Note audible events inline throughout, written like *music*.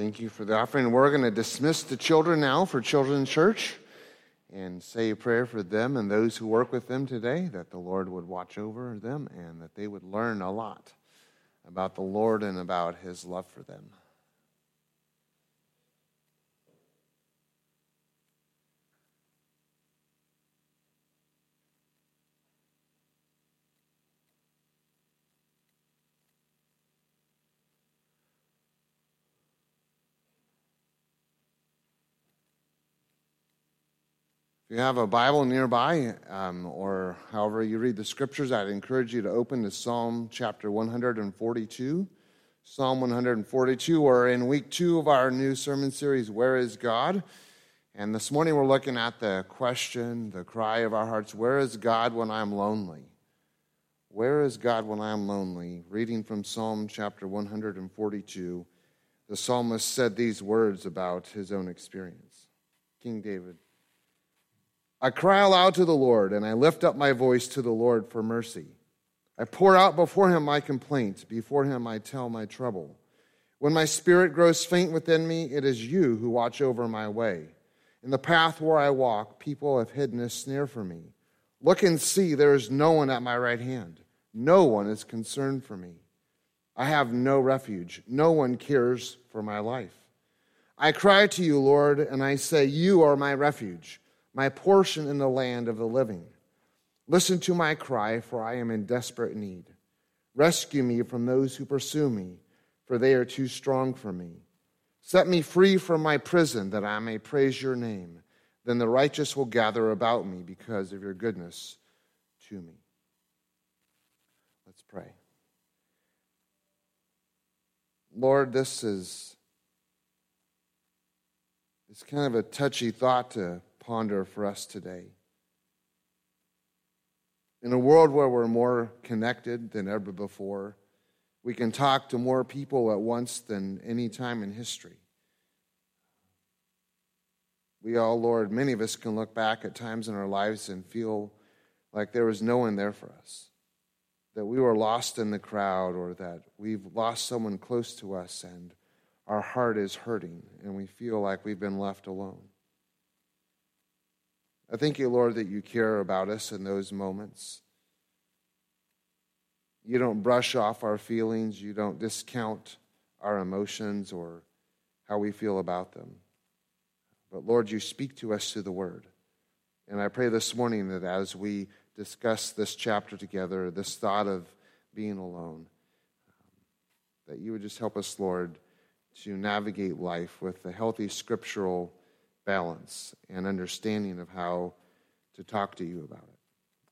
Thank you for the offering. We're going to dismiss the children now for Children's Church and say a prayer for them and those who work with them today that the Lord would watch over them and that they would learn a lot about the Lord and about his love for them. You have a Bible nearby, um, or however you read the scriptures, I'd encourage you to open to Psalm chapter 142. Psalm 142, we're in week two of our new sermon series, Where is God? And this morning we're looking at the question, the cry of our hearts Where is God when I'm lonely? Where is God when I'm lonely? Reading from Psalm chapter 142, the psalmist said these words about his own experience. King David. I cry aloud to the Lord, and I lift up my voice to the Lord for mercy. I pour out before him my complaint, before him I tell my trouble. When my spirit grows faint within me, it is you who watch over my way. In the path where I walk, people have hidden a snare for me. Look and see, there is no one at my right hand. No one is concerned for me. I have no refuge. No one cares for my life. I cry to you, Lord, and I say, You are my refuge my portion in the land of the living. Listen to my cry, for I am in desperate need. Rescue me from those who pursue me, for they are too strong for me. Set me free from my prison, that I may praise your name. Then the righteous will gather about me because of your goodness to me. Let's pray. Lord, this is it's kind of a touchy thought to ponder for us today. In a world where we're more connected than ever before, we can talk to more people at once than any time in history. We all, Lord, many of us can look back at times in our lives and feel like there was no one there for us, that we were lost in the crowd, or that we've lost someone close to us and our heart is hurting and we feel like we've been left alone. I thank you, Lord, that you care about us in those moments. You don't brush off our feelings, you don't discount our emotions or how we feel about them. But Lord, you speak to us through the word. And I pray this morning that as we discuss this chapter together, this thought of being alone, that you would just help us, Lord, to navigate life with a healthy scriptural balance and understanding of how to talk to you about it.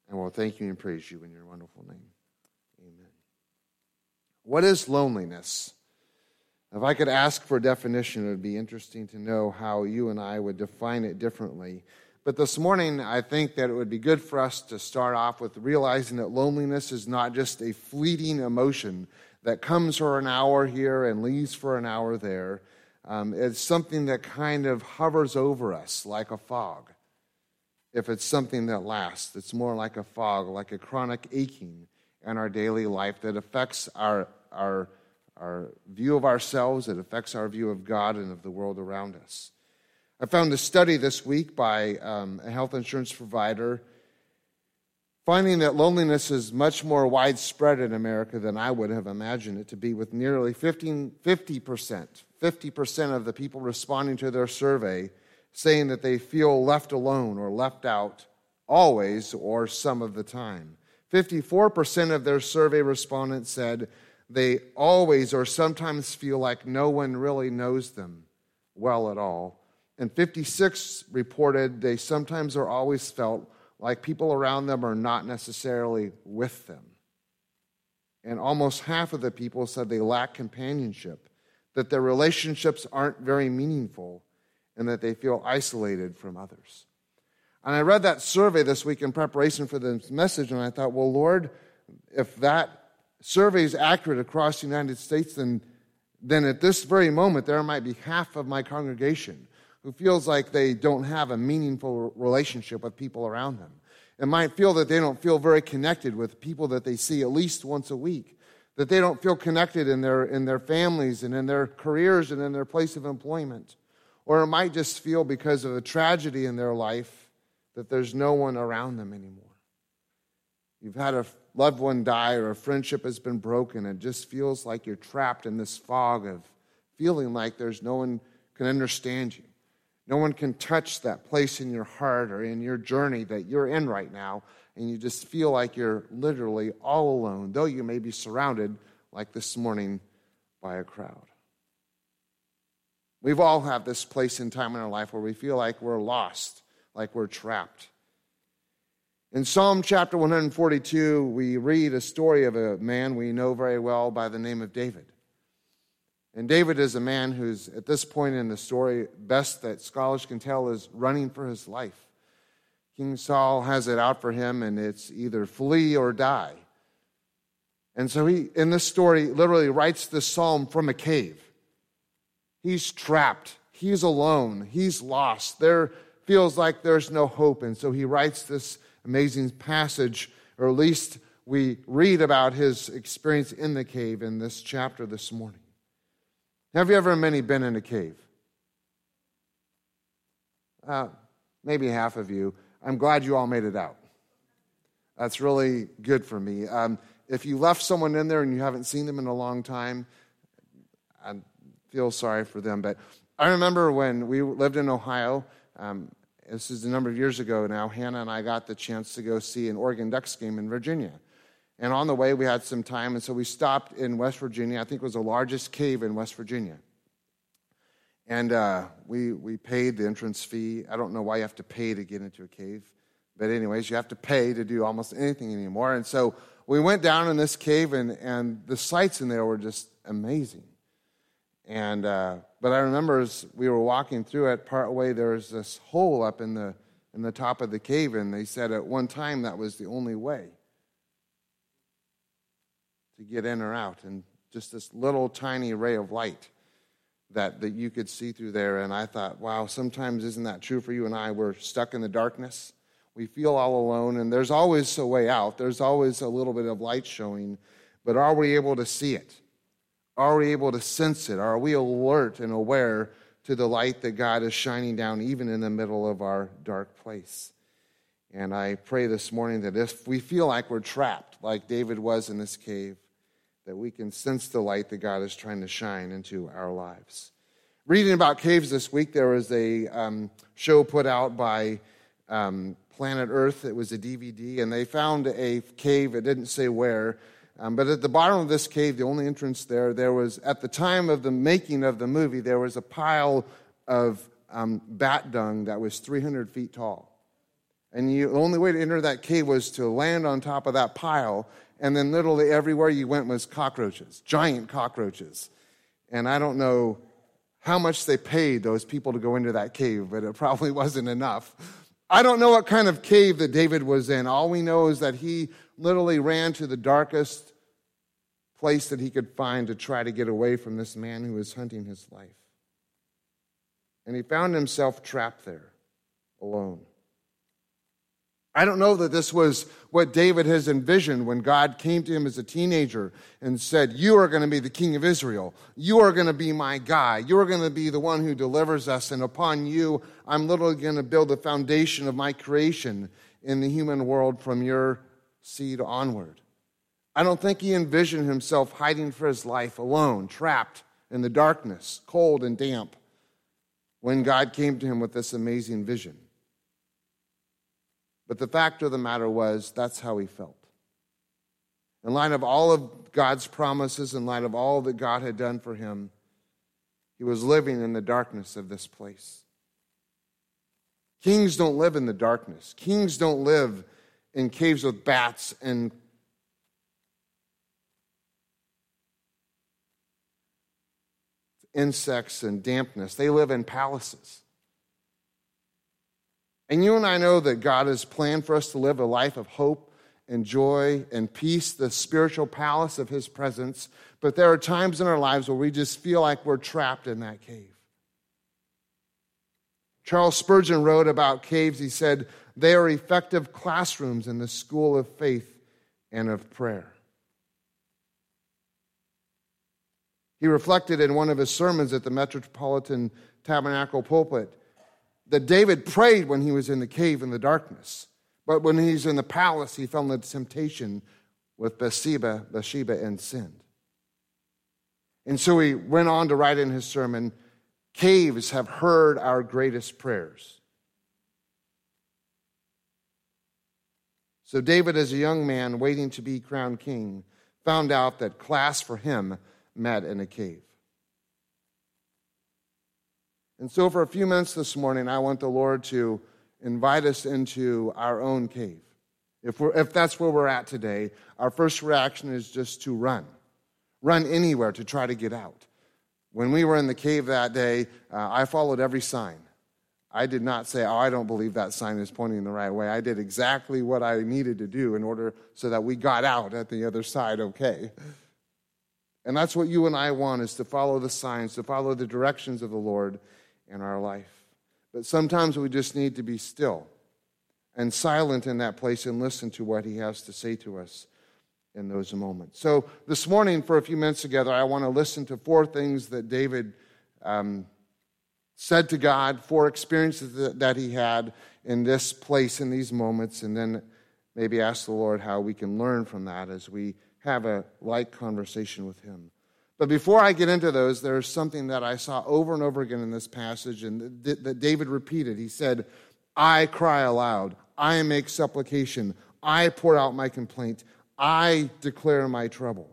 And we'll thank you and praise you in your wonderful name. Amen. What is loneliness? If I could ask for a definition, it would be interesting to know how you and I would define it differently. But this morning, I think that it would be good for us to start off with realizing that loneliness is not just a fleeting emotion that comes for an hour here and leaves for an hour there. Um, it's something that kind of hovers over us like a fog. If it's something that lasts, it's more like a fog, like a chronic aching in our daily life that affects our, our, our view of ourselves, it affects our view of God and of the world around us. I found a study this week by um, a health insurance provider finding that loneliness is much more widespread in America than I would have imagined it to be, with nearly 15, 50%, 50% of the people responding to their survey saying that they feel left alone or left out always or some of the time. 54% of their survey respondents said they always or sometimes feel like no one really knows them well at all. And 56 reported they sometimes or always felt like people around them are not necessarily with them. And almost half of the people said they lack companionship, that their relationships aren't very meaningful, and that they feel isolated from others. And I read that survey this week in preparation for this message, and I thought, well, Lord, if that survey is accurate across the United States, then, then at this very moment, there might be half of my congregation who feels like they don't have a meaningful relationship with people around them and might feel that they don't feel very connected with people that they see at least once a week, that they don't feel connected in their, in their families and in their careers and in their place of employment. Or it might just feel because of a tragedy in their life that there's no one around them anymore. You've had a loved one die or a friendship has been broken. It just feels like you're trapped in this fog of feeling like there's no one can understand you. No one can touch that place in your heart or in your journey that you're in right now, and you just feel like you're literally all alone, though you may be surrounded, like this morning, by a crowd. We've all had this place in time in our life where we feel like we're lost, like we're trapped. In Psalm chapter 142, we read a story of a man we know very well by the name of David. And David is a man who's, at this point in the story, best that scholars can tell, is running for his life. King Saul has it out for him, and it's either flee or die. And so he, in this story, literally writes this psalm from a cave. He's trapped, he's alone, he's lost. There feels like there's no hope. And so he writes this amazing passage, or at least we read about his experience in the cave in this chapter this morning. Have you ever many been in a cave? Uh, maybe half of you. I'm glad you all made it out. That's really good for me. Um, if you left someone in there and you haven't seen them in a long time, I feel sorry for them. But I remember when we lived in Ohio, um, this is a number of years ago now, Hannah and I got the chance to go see an Oregon Ducks game in Virginia. And on the way, we had some time, and so we stopped in West Virginia. I think it was the largest cave in West Virginia. And uh, we, we paid the entrance fee. I don't know why you have to pay to get into a cave. But, anyways, you have to pay to do almost anything anymore. And so we went down in this cave, and, and the sights in there were just amazing. And, uh, but I remember as we were walking through it, part way, there was this hole up in the, in the top of the cave, and they said at one time that was the only way to get in or out, and just this little tiny ray of light that, that you could see through there. And I thought, wow, sometimes isn't that true for you and I? We're stuck in the darkness. We feel all alone, and there's always a way out. There's always a little bit of light showing, but are we able to see it? Are we able to sense it? Are we alert and aware to the light that God is shining down even in the middle of our dark place? And I pray this morning that if we feel like we're trapped, like David was in this cave, that we can sense the light that God is trying to shine into our lives. Reading about caves this week, there was a um, show put out by um, Planet Earth. It was a DVD, and they found a cave. It didn't say where, um, but at the bottom of this cave, the only entrance there, there was, at the time of the making of the movie, there was a pile of um, bat dung that was 300 feet tall. And you, the only way to enter that cave was to land on top of that pile and then literally everywhere you went was cockroaches, giant cockroaches. And I don't know how much they paid those people to go into that cave, but it *laughs* probably wasn't enough. I don't know what kind of cave that David was in. All we know is that he literally ran to the darkest place that he could find to try to get away from this man who was hunting his life. And he found himself trapped there, alone. I don't know that this was what David has envisioned when God came to him as a teenager and said, You are going to be the king of Israel. You are going to be my guy. You are going to be the one who delivers us. And upon you, I'm literally going to build the foundation of my creation in the human world from your seed onward. I don't think he envisioned himself hiding for his life alone, trapped in the darkness, cold and damp, when God came to him with this amazing vision. But the fact of the matter was, that's how he felt. In light of all of God's promises, in light of all that God had done for him, he was living in the darkness of this place. Kings don't live in the darkness. Kings don't live in caves with bats and insects and dampness. They live in palaces. And you and I know that God has planned for us to live a life of hope and joy and peace, the spiritual palace of His presence. But there are times in our lives where we just feel like we're trapped in that cave. Charles Spurgeon wrote about caves. He said, They are effective classrooms in the school of faith and of prayer. He reflected in one of his sermons at the Metropolitan Tabernacle pulpit that David prayed when he was in the cave in the darkness. But when he's in the palace, he fell into temptation with Bathsheba, Bathsheba and sinned. And so he went on to write in his sermon Caves have heard our greatest prayers. So David, as a young man waiting to be crowned king, found out that class for him met in a cave. And so, for a few minutes this morning, I want the Lord to invite us into our own cave. If, we're, if that's where we're at today, our first reaction is just to run. Run anywhere to try to get out. When we were in the cave that day, uh, I followed every sign. I did not say, Oh, I don't believe that sign is pointing the right way. I did exactly what I needed to do in order so that we got out at the other side okay. And that's what you and I want is to follow the signs, to follow the directions of the Lord in our life. But sometimes we just need to be still and silent in that place and listen to what He has to say to us in those moments. So, this morning, for a few minutes together, I want to listen to four things that David um, said to God, four experiences that, he had in this place, in these moments, and then maybe ask the Lord how we can learn from that as we have a like conversation with Him. But before I get into those, there's something that I saw over and over again in this passage and that David repeated. He said, I cry aloud, I make supplication, I pour out my complaint, I declare my trouble.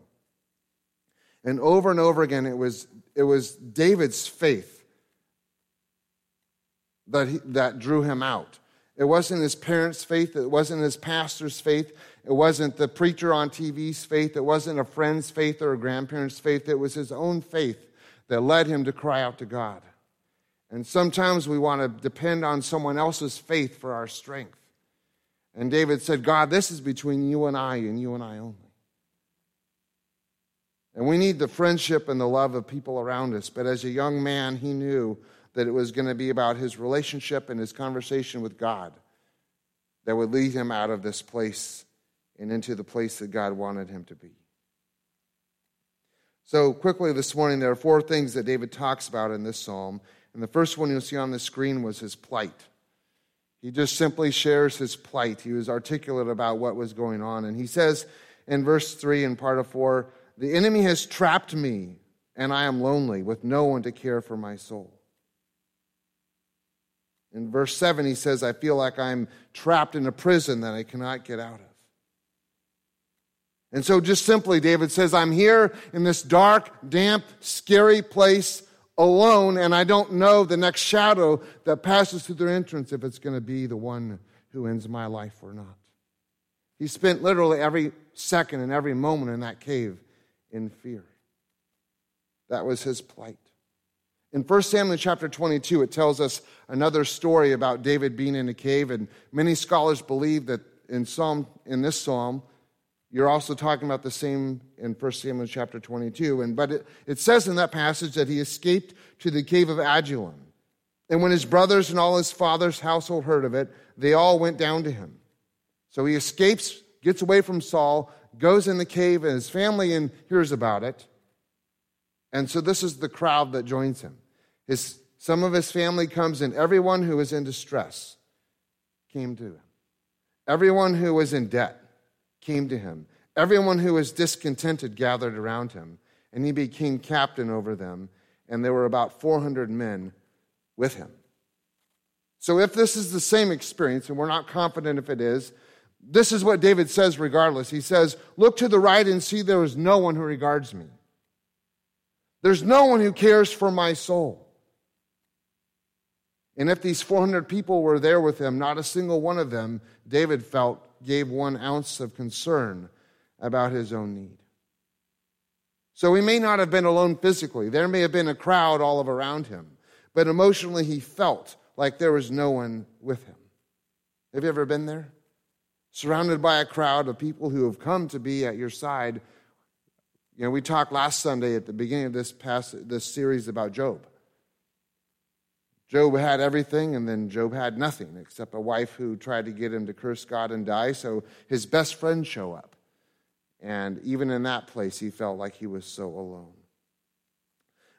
And over and over again, it was, it was David's faith that, he, that drew him out. It wasn't his parents' faith, it wasn't his pastor's faith, it wasn't the preacher on TV's faith, it wasn't a friend's faith or a grandparent's faith, it was his own faith that led him to cry out to God. And sometimes we want to depend on someone else's faith for our strength. And David said, God, this is between you and I, and you and I only. And we need the friendship and the love of people around us. But as a young man, he knew that it was going to be about his relationship and his conversation with God that would lead him out of this place and into the place that God wanted him to be. So, quickly this morning, there are four things that David talks about in this psalm. And the first one you'll see on the screen was his plight. He just simply shares his plight. He was articulate about what was going on. And he says in verse 3 and part of 4 The enemy has trapped me, and I am lonely, with no one to care for my soul. In verse 7, he says, I feel like I'm trapped in a prison that I cannot get out of. And so, just simply, David says, I'm here in this dark, damp, scary place alone, and I don't know the next shadow that passes through their entrance if it's going to be the one who ends my life or not. He spent literally every second and every moment in that cave in fear. That was his plight. In 1 Samuel chapter 22, it tells us another story about David being in a cave, and many scholars believe that in, Psalm, in this psalm, you're also talking about the same in 1 Samuel chapter 22. And, but it, it says in that passage that he escaped to the cave of Adullam. And when his brothers and all his father's household heard of it, they all went down to him. So he escapes, gets away from Saul, goes in the cave, and his family and hears about it. And so this is the crowd that joins him. His, some of his family comes in. Everyone who was in distress came to him. Everyone who was in debt came to him. Everyone who was discontented gathered around him, and he became captain over them, and there were about 400 men with him. So, if this is the same experience, and we're not confident if it is, this is what David says regardless. He says, Look to the right and see there is no one who regards me. There's no one who cares for my soul. And if these 400 people were there with him, not a single one of them, David felt, gave one ounce of concern about his own need. So he may not have been alone physically. There may have been a crowd all around him, but emotionally he felt like there was no one with him. Have you ever been there? Surrounded by a crowd of people who have come to be at your side. You know, we talked last Sunday at the beginning of this past this series about Job. Job had everything, and then Job had nothing except a wife who tried to get him to curse God and die. So his best friends show up. And even in that place, he felt like he was so alone.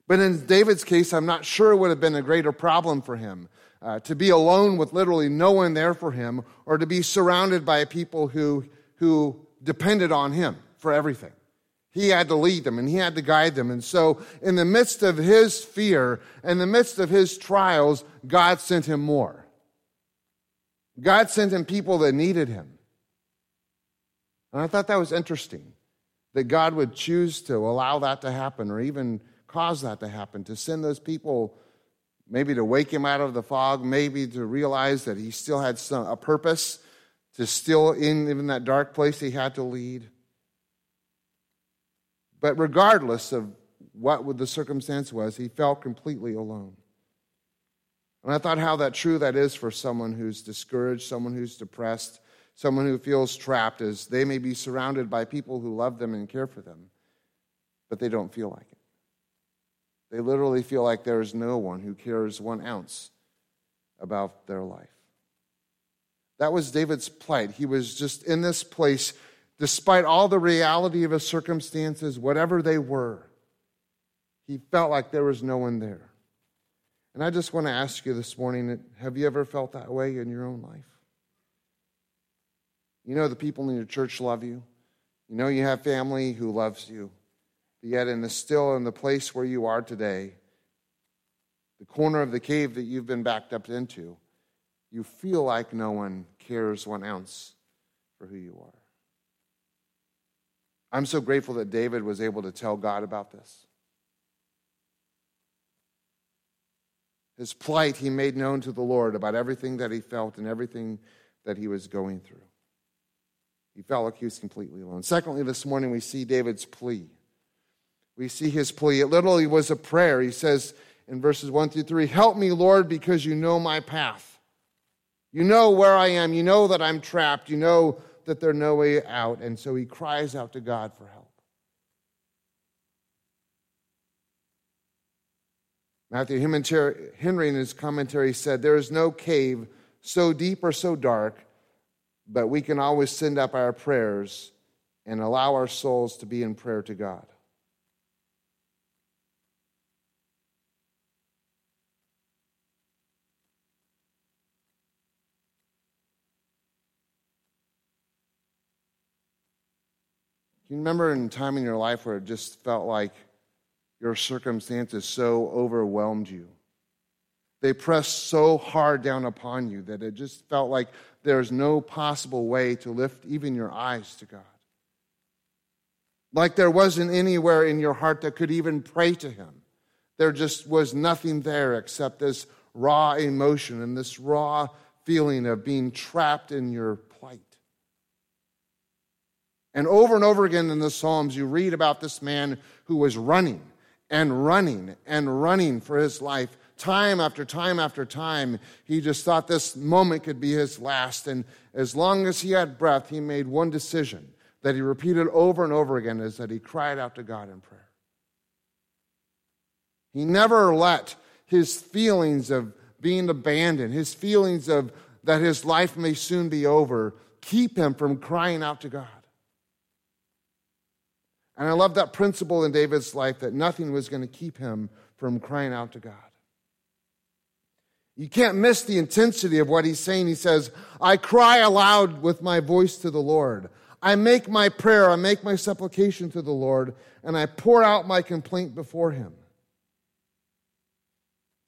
But in David's case, I'm not sure it would have been a greater problem for him uh, to be alone with literally no one there for him or to be surrounded by people who, who depended on him for everything. He had to lead them and he had to guide them. And so, in the midst of his fear, in the midst of his trials, God sent him more. God sent him people that needed him. And I thought that was interesting that God would choose to allow that to happen or even cause that to happen, to send those people maybe to wake him out of the fog, maybe to realize that he still had some, a purpose, to still in even that dark place he had to lead. But regardless of what the circumstance was, he felt completely alone. And I thought how that true that is for someone who's discouraged, someone who's depressed, someone who feels trapped, as they may be surrounded by people who love them and care for them, but they don't feel like it. They literally feel like there is no one who cares one ounce about their life. That was David's plight. He was just in this place despite all the reality of his circumstances, whatever they were, he felt like there was no one there. And I just want to ask you this morning have you ever felt that way in your own life? You know, the people in your church love you. You know, you have family who loves you. But yet, in the still in the place where you are today, the corner of the cave that you've been backed up into, you feel like no one cares one ounce for who you are. I'm so grateful that David was able to tell God about this. His plight he made known to the Lord about everything that he felt and everything that he was going through. He felt like he was completely alone. Secondly, this morning we see David's plea. We see his plea. It literally was a prayer. He says in verses 1 through 3 Help me, Lord, because you know my path. You know where I am. You know that I'm trapped. You know that there's no way out, and so he cries out to God for help. Matthew Henry, in his commentary, said, There is no cave so deep or so dark, but we can always send up our prayers and allow our souls to be in prayer to God. Can you remember a time in your life where it just felt like your circumstances so overwhelmed you? They pressed so hard down upon you that it just felt like there's no possible way to lift even your eyes to God. Like there wasn't anywhere in your heart that could even pray to Him. There just was nothing there except this raw emotion and this raw feeling of being trapped in your. And over and over again in the Psalms, you read about this man who was running and running and running for his life. Time after time after time, he just thought this moment could be his last. And as long as he had breath, he made one decision that he repeated over and over again is that he cried out to God in prayer. He never let his feelings of being abandoned, his feelings of that his life may soon be over, keep him from crying out to God. And I love that principle in David's life that nothing was going to keep him from crying out to God. You can't miss the intensity of what he's saying. He says, I cry aloud with my voice to the Lord. I make my prayer, I make my supplication to the Lord, and I pour out my complaint before him.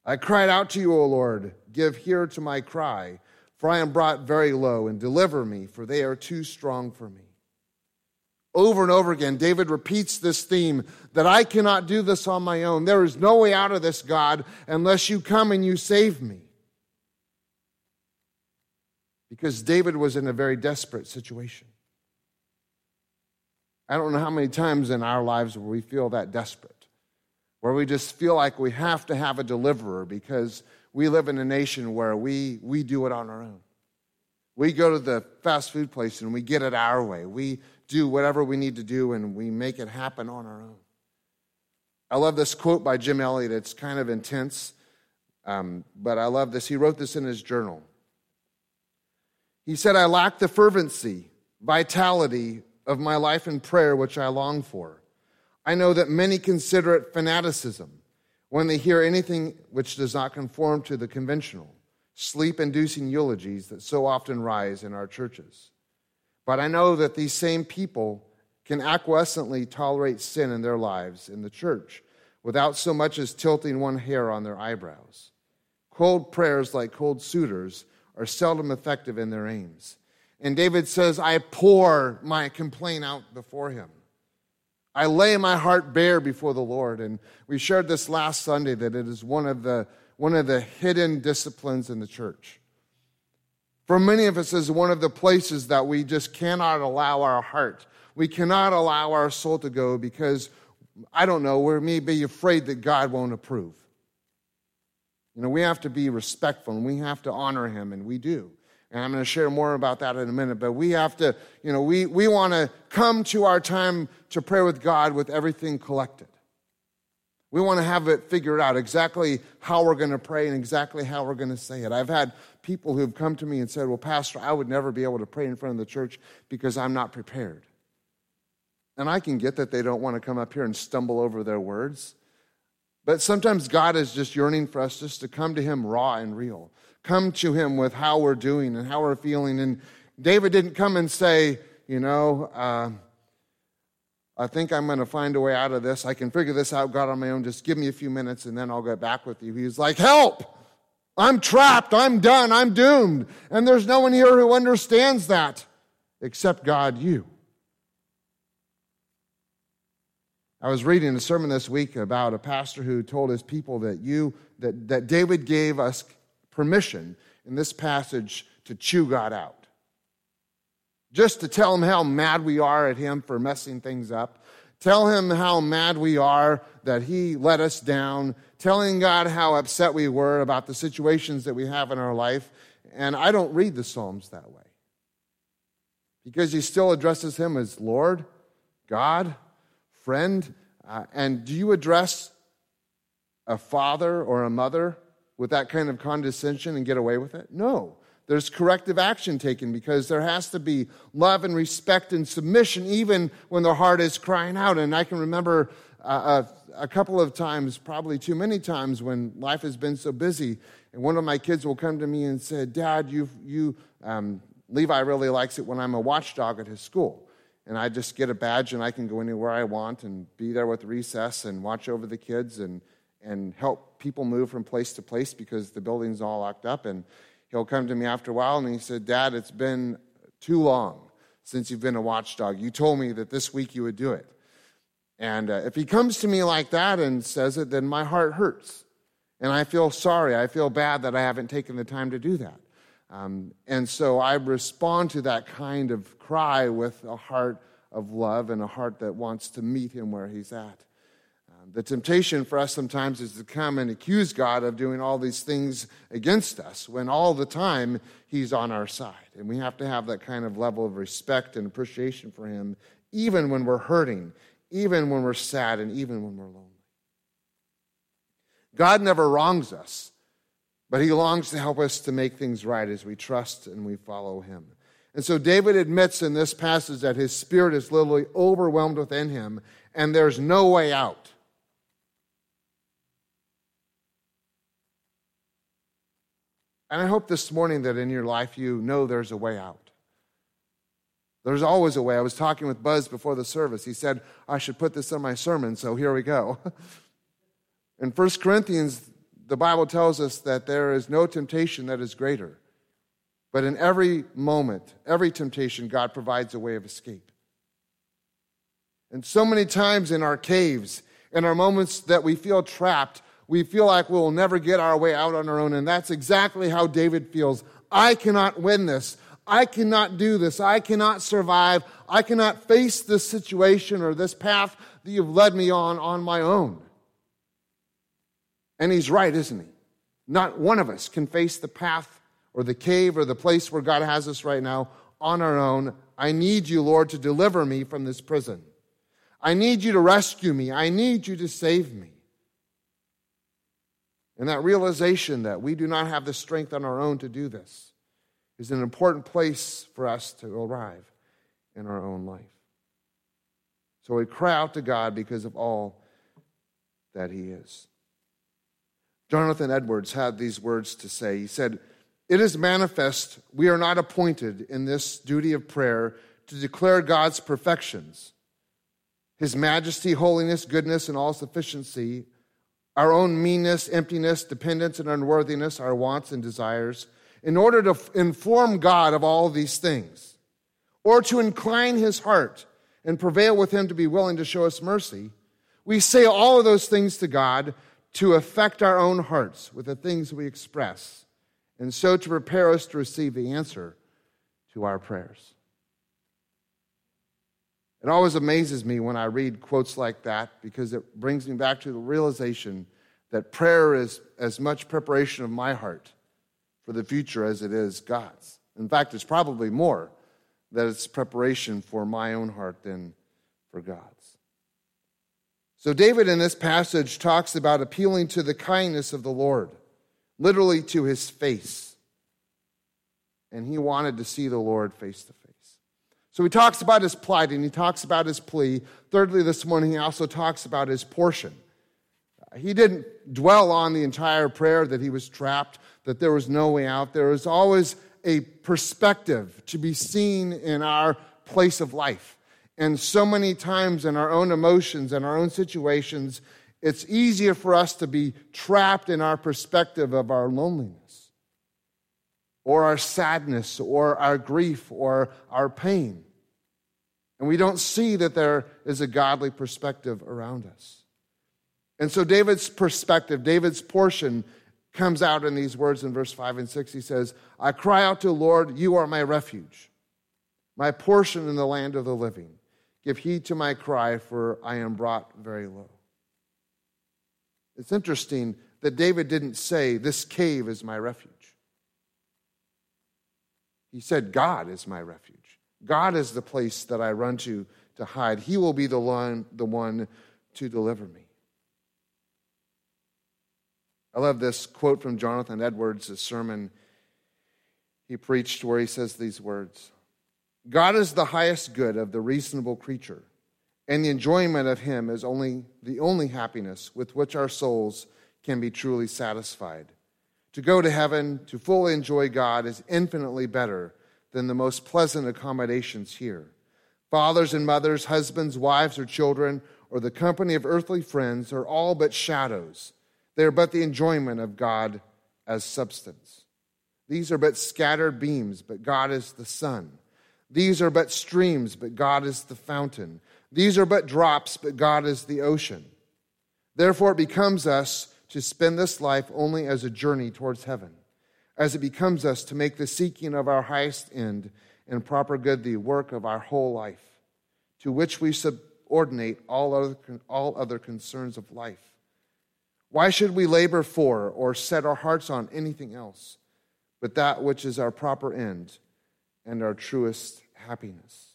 I cried out to you, O Lord, give ear to my cry, for I am brought very low, and deliver me, for they are too strong for me. Over and over again, David repeats this theme that I cannot do this on my own. There is no way out of this, God, unless you come and you save me. Because David was in a very desperate situation. I don't know how many times in our lives where we feel that desperate, where we just feel like we have to have a deliverer because we live in a nation where we, we do it on our own. We go to the fast food place and we get it our way. We do whatever we need to do and we make it happen on our own. I love this quote by Jim Elliot. It's kind of intense, um, but I love this. He wrote this in his journal. He said, I lack the fervency, vitality of my life in prayer, which I long for. I know that many consider it fanaticism, when they hear anything which does not conform to the conventional, sleep inducing eulogies that so often rise in our churches. But I know that these same people can acquiescently tolerate sin in their lives in the church without so much as tilting one hair on their eyebrows. Cold prayers, like cold suitors, are seldom effective in their aims. And David says, I pour my complaint out before him. I lay my heart bare before the Lord. And we shared this last Sunday that it is one of the, one of the hidden disciplines in the church. For many of us, is one of the places that we just cannot allow our heart, we cannot allow our soul to go because, I don't know, we may be afraid that God won't approve. You know, we have to be respectful and we have to honor Him, and we do. And I'm going to share more about that in a minute. But we have to, you know, we, we want to come to our time to pray with God with everything collected. We want to have it figured out exactly how we're going to pray and exactly how we're going to say it. I've had people who've come to me and said, Well, Pastor, I would never be able to pray in front of the church because I'm not prepared. And I can get that they don't want to come up here and stumble over their words. But sometimes God is just yearning for us just to come to Him raw and real come to him with how we're doing and how we're feeling. And David didn't come and say, you know, uh, I think I'm going to find a way out of this. I can figure this out, God, on my own. Just give me a few minutes and then I'll get back with you. He's like, help! I'm trapped. I'm done. I'm doomed. And there's no one here who understands that except God, you. I was reading a sermon this week about a pastor who told his people that you that, that David gave us permission in this passage to chew God out. Just to tell him how mad we are at him for messing things up. Tell him how mad we are that he let us down. Telling God how upset we were about the situations that we have in our life. And I don't read the Psalms that way. Because he still addresses him as Lord, God, friend. Uh, and do you address a father or a mother with that kind of condescension and get away with it? No. There's corrective action taken because there has to be love and respect and submission even when the heart is crying out. And I can remember uh, a, a, couple of times, probably too many times, when life has been so busy, and one of my kids will come to me and say, Dad, you, you um, Levi really likes it when I'm a watchdog at his school. And I just get a badge and I can go anywhere I want and be there with recess and watch over the kids and and help people move from place to place because the building's all locked up. And he'll come to me after a while and he said, Dad, it's been too long since you've been a watchdog. You told me that this week you would do it. And uh, if he comes to me like that and says it, then my heart hurts. And I feel sorry. I feel bad that I haven't taken the time to do that. Um, and so I respond to that kind of cry with a heart of love and a heart that wants to meet him where he's at. The temptation for us sometimes is to come and accuse God of doing all these things against us when all the time He's on our side. And we have to have that kind of level of respect and appreciation for Him, even when we're hurting, even when we're sad, and even when we're lonely. God never wrongs us, but He longs to help us to make things right as we trust and we follow Him. And so David admits in this passage that his spirit is literally overwhelmed within him, and there's no way out. And I hope this morning that in your life you know there's a way out. There's always a way. I was talking with Buzz before the service. He said, I should put this in my sermon, so here we go. *laughs* in 1 Corinthians, the Bible tells us that there is no temptation that is greater. But in every moment, every temptation, God provides a way of escape. And so many times in our caves, in our moments that we feel trapped, we feel like we'll never get our way out on our own. And that's exactly how David feels. I cannot win this. I cannot do this. I cannot survive. I cannot face this situation or this path that you've led me on on my own. And he's right, isn't he? Not one of us can face the path or the cave or the place where God has us right now on our own. I need you, Lord, to deliver me from this prison. I need you to rescue me. I need you to save me. And that realization that we do not have the strength on our own to do this is an important place for us to arrive in our own life. So we cry out to God because of all that He is. Jonathan Edwards had these words to say. He said, It is manifest we are not appointed in this duty of prayer to declare God's perfections, His majesty, holiness, goodness, and all sufficiency, our own meanness, emptiness, dependence, and unworthiness, our wants and desires, in order to inform God of all these things, or to incline His heart and prevail with Him to be willing to show us mercy. We say all of those things to God to affect our own hearts with the things we express, and so to prepare us to receive the answer to our prayers. It always amazes me when I read quotes like that because it brings me back to the realization that prayer is as much preparation of my heart for the future as it is God's. In fact, it's probably more that it's preparation for my own heart than for God's. So, David in this passage talks about appealing to the kindness of the Lord, literally to his face. And he wanted to see the Lord face to face. So, he talks about his plight and he talks about his plea. Thirdly, this morning, he also talks about his portion. He didn't dwell on the entire prayer that he was trapped, that there was no way out. There is always a perspective to be seen in our place of life. And so many times in our own emotions and our own situations, it's easier for us to be trapped in our perspective of our loneliness or our sadness or our grief or our pain. And we don't see that there is a godly perspective around us. And so David's perspective, David's portion, comes out in these words in verse 5 and 6. He says, I cry out to the Lord, you are my refuge, my portion in the land of the living. Give heed to my cry, for I am brought very low. It's interesting that David didn't say, This cave is my refuge. He said, God is my refuge. God is the place that I run to to hide. He will be the one, the one to deliver me. I love this quote from Jonathan Edwards' sermon he preached where he says these words God is the highest good of the reasonable creature, and the enjoyment of him is only the only happiness with which our souls can be truly satisfied. To go to heaven, to fully enjoy God, is infinitely better than the most pleasant accommodations here. Fathers and mothers, husbands, wives, or children, or the company of earthly friends are all but shadows. They are but the enjoyment of God as substance. These are but scattered beams, but God is the sun. These are but streams, but God is the fountain. These are but drops, but God is the ocean. Therefore, it becomes us to spend this life only as a journey towards heaven, as it becomes us to make the seeking of our highest end and proper good the work of our whole life, to which we subordinate all other, all other concerns of life. Why should we labor for or set our hearts on anything else but that which is our proper end? and our truest happiness.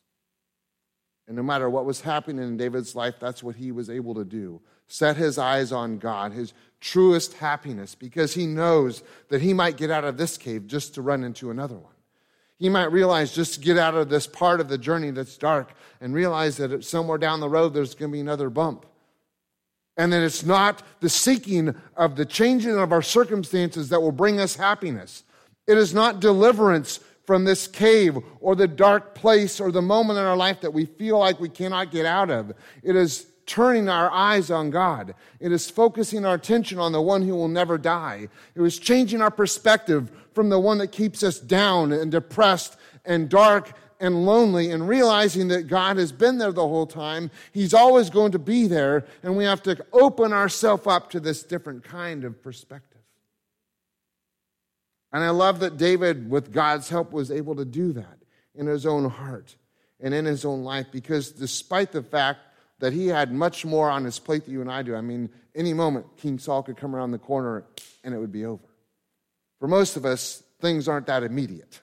And no matter what was happening in David's life, that's what he was able to do. Set his eyes on God, his truest happiness, because he knows that he might get out of this cave just to run into another one. He might realize just to get out of this part of the journey that's dark and realize that somewhere down the road there's going to be another bump. And that it's not the seeking of the changing of our circumstances that will bring us happiness. It is not deliverance from this cave or the dark place or the moment in our life that we feel like we cannot get out of. It is turning our eyes on God. It is focusing our attention on the one who will never die. It was changing our perspective from the one that keeps us down and depressed and dark and lonely and realizing that God has been there the whole time. He's always going to be there, and we have to open ourselves up to this different kind of perspective. And I love that David, with God's help, was able to do that in his own heart and in his own life because despite the fact that he had much more on his plate than you and I do, I mean, any moment King Saul could come around the corner and it would be over. For most of us, things aren't that immediate.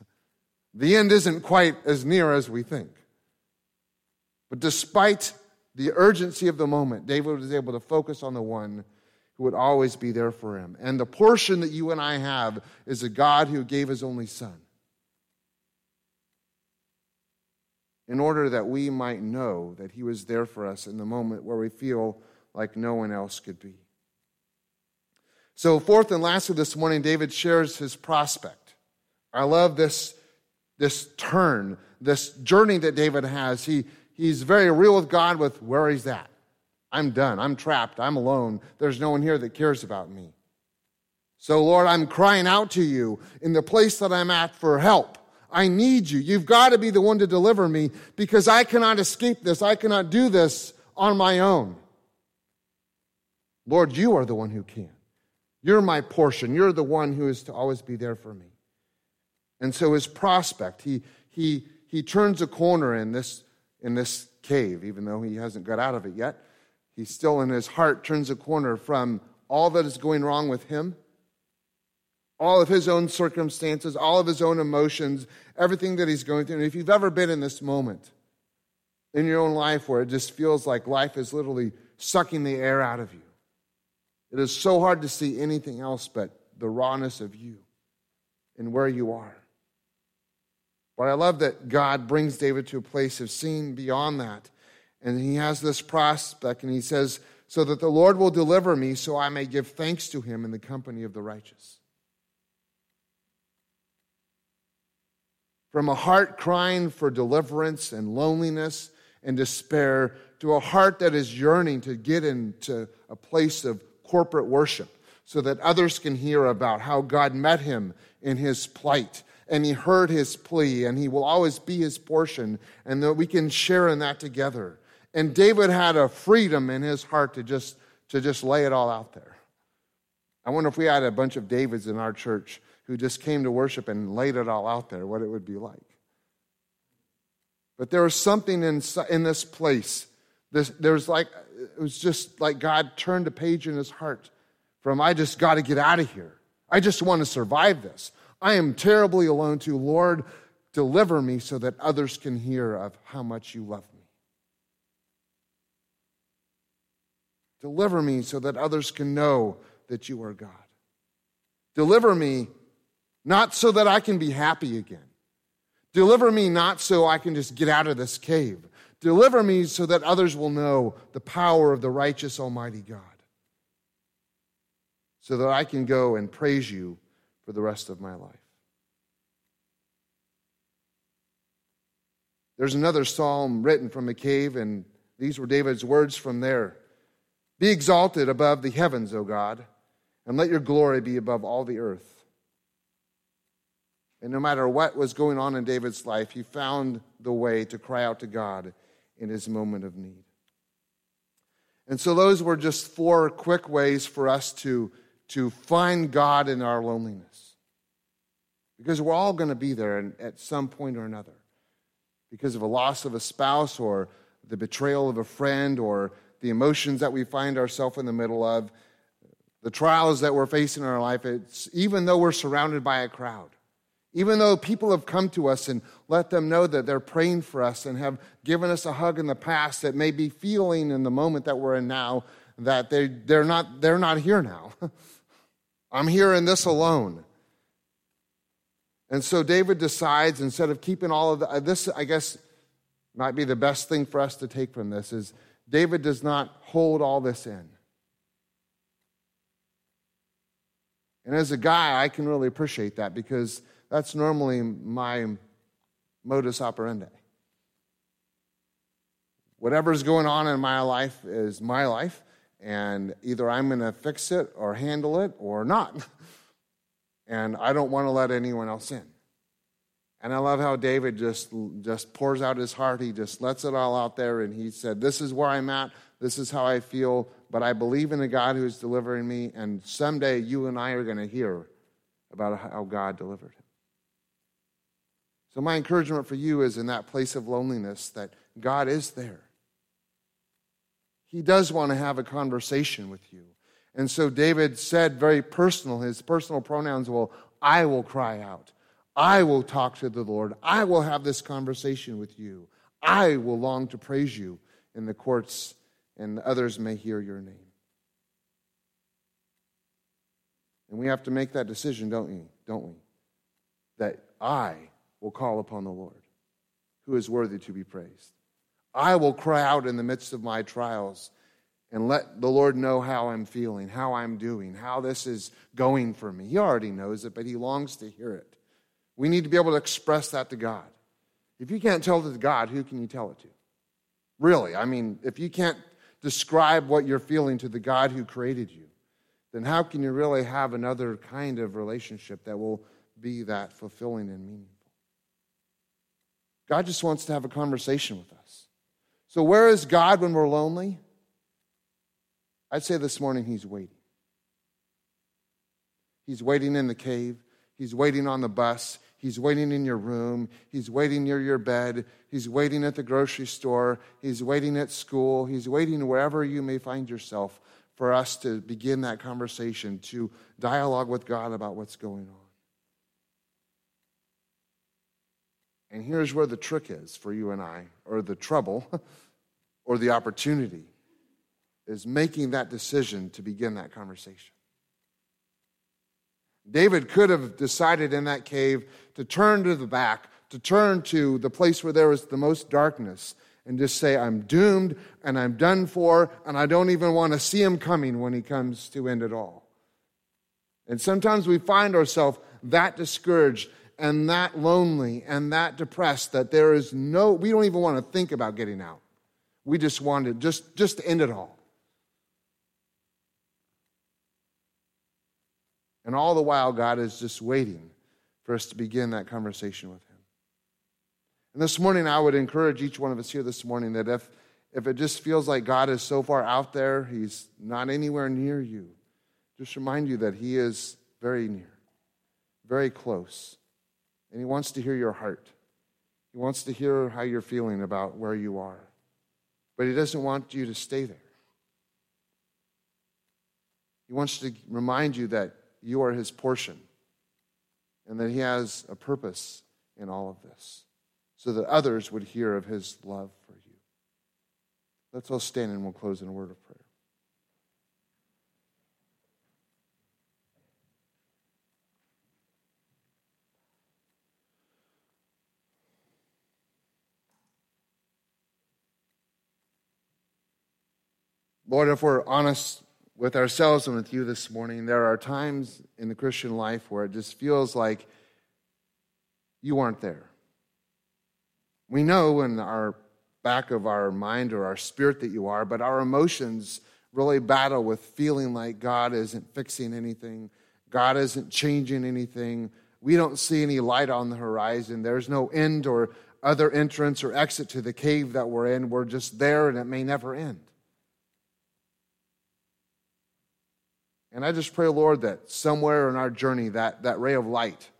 The end isn't quite as near as we think. But despite the urgency of the moment, David was able to focus on the one who would always be there for him. And the portion that you and I have is a God who gave his only son. In order that we might know that he was there for us in the moment where we feel like no one else could be. So, fourth and lastly, this morning, David shares his prospect. I love this, this turn, this journey that David has. He, he's very real with God with where he's at. I'm done. I'm trapped. I'm alone. There's no one here that cares about me. So, Lord, I'm crying out to you in the place that I'm at for help. I need you. You've got to be the one to deliver me because I cannot escape this. I cannot do this on my own. Lord, you are the one who can. You're my portion. You're the one who is to always be there for me. And so his prospect, he, he, he turns a corner in this, in this cave, even though he hasn't got out of it yet. He still in his heart turns a corner from all that is going wrong with him, all of his own circumstances, all of his own emotions, everything that he's going through. And if you've ever been in this moment in your own life where it just feels like life is literally sucking the air out of you, it is so hard to see anything else but the rawness of you and where you are. But I love that God brings David to a place of seeing beyond that. And he has this prospect, and he says, So that the Lord will deliver me, so I may give thanks to him in the company of the righteous. From a heart crying for deliverance and loneliness and despair to a heart that is yearning to get into a place of corporate worship so that others can hear about how God met him in his plight and he heard his plea and he will always be his portion and that we can share in that together. And David had a freedom in his heart to just, to just lay it all out there. I wonder if we had a bunch of Davids in our church who just came to worship and laid it all out there, what it would be like. But there was something in, in this place. This, there was like, it was just like God turned a page in his heart from, I just got to get out of here. I just want to survive this. I am terribly alone too. Lord, deliver me so that others can hear of how much you love me. Deliver me so that others can know that you are God. Deliver me not so that I can be happy again. Deliver me not so I can just get out of this cave. Deliver me so that others will know the power of the righteous Almighty God. So that I can go and praise you for the rest of my life. There's another psalm written from a cave, and these were David's words from there Be exalted above the heavens, O God, and let your glory be above all the earth. And no matter what was going on in David's life, he found the way to cry out to God in his moment of need. And so, those were just four quick ways for us to, to find God in our loneliness. Because we're all going to be there at some point or another. Because of a loss of a spouse, or the betrayal of a friend, or the emotions that we find ourselves in the middle of, the trials that we're facing in our life, it's, even though we're surrounded by a crowd. Even though people have come to us and let them know that they're praying for us and have given us a hug in the past that may be feeling in the moment that we're in now that they, they're, not, they're not here now. *laughs* I'm here in this alone. And so David decides instead of keeping all of the, uh, this, I guess, might be the best thing for us to take from this is David does not hold all this in. And as a guy, I can really appreciate that because that's normally my modus operandi. Whatever's going on in my life is my life, and either I'm going to fix it or handle it or not. *laughs* And I don't want to let anyone else in. And I love how David just, just pours out his heart. He just lets it all out there, and he said, This is where I'm at. This is how I feel, but I believe in a God who is delivering me, and someday you and I are going to hear about how God delivered him. So, my encouragement for you is in that place of loneliness that God is there. He does want to have a conversation with you. And so, David said very personal, his personal pronouns will, I will cry out. I will talk to the Lord. I will have this conversation with you. I will long to praise you in the courts, and others may hear your name. And we have to make that decision, don't we? Don't we? That I will call upon the Lord, who is worthy to be praised. I will cry out in the midst of my trials, and let the Lord know how I'm feeling, how I'm doing, how this is going for me. He already knows it, but He longs to hear it. We need to be able to express that to God. If you can't tell it to God, who can you tell it to? Really, I mean, if you can't describe what you're feeling to the God who created you, then how can you really have another kind of relationship that will be that fulfilling and meaningful? God just wants to have a conversation with us. So, where is God when we're lonely? I'd say this morning He's waiting. He's waiting in the cave, He's waiting on the bus, He's waiting in your room. He's waiting near your bed. He's waiting at the grocery store. He's waiting at school. He's waiting wherever you may find yourself for us to begin that conversation, to dialogue with God about what's going on. And here's where the trick is for you and I, or the trouble, *laughs* or the opportunity, is making that decision to begin that conversation. David could have decided in that cave to turn to the back, to turn to the place where there was the most darkness, and just say, I'm doomed and I'm done for, and I don't even want to see him coming when he comes to end it all. And sometimes we find ourselves that discouraged and that lonely and that depressed that there is no, we don't even want to think about getting out. We just want to just, just end it all. And all the while, God is just waiting for us to begin that conversation with Him. And this morning, I would encourage each one of us here this morning that if, if it just feels like God is so far out there, He's not anywhere near you, just remind you that He is very near, very close. And He wants to hear your heart. He wants to hear how you're feeling about where you are. But He doesn't want you to stay there. He wants to remind you that you are his portion and that he has a purpose in all of this so that others would hear of his love for you. Let's all stand and we'll close in a word of prayer. Lord, if we're honest with ourselves and with you this morning, there are times in the Christian life where it just feels like you aren't there. We know in our back of our mind or our spirit that you are, but our emotions really battle with feeling like God isn't fixing anything, God isn't changing anything. We don't see any light on the horizon. There's no end or other entrance or exit to the cave that we're in. We're just there and it may never end. And I just pray, Lord, that somewhere in our journey, that, that ray of light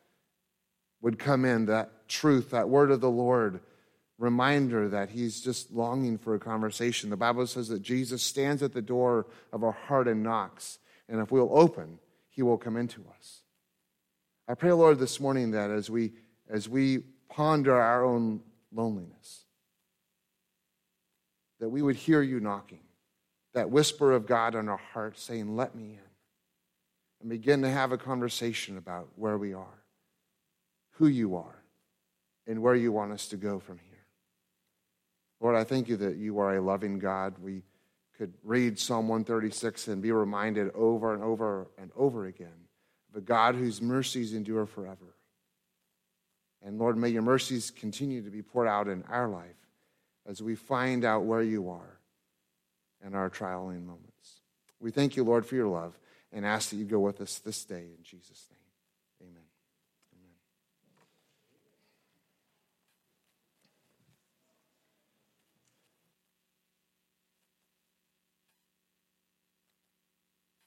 would come in, that truth, that word of the Lord, reminder that He's just longing for a conversation. The Bible says that Jesus stands at the door of our heart and knocks. And if we'll open, He will come into us. I pray, Lord, this morning that as we, as we ponder our own loneliness, that we would hear you knocking, that whisper of God in our heart saying, Let me in and begin to have a conversation about where we are, who you are, and where you want us to go from here. Lord, I thank you that you are a loving God. We could read Psalm 136 and be reminded over and over and over again of a God whose mercies endure forever. And Lord, may your mercies continue to be poured out in our life as we find out where you are in our trialing moments. We thank you, Lord, for your love and ask that you go with us this day in Jesus' name.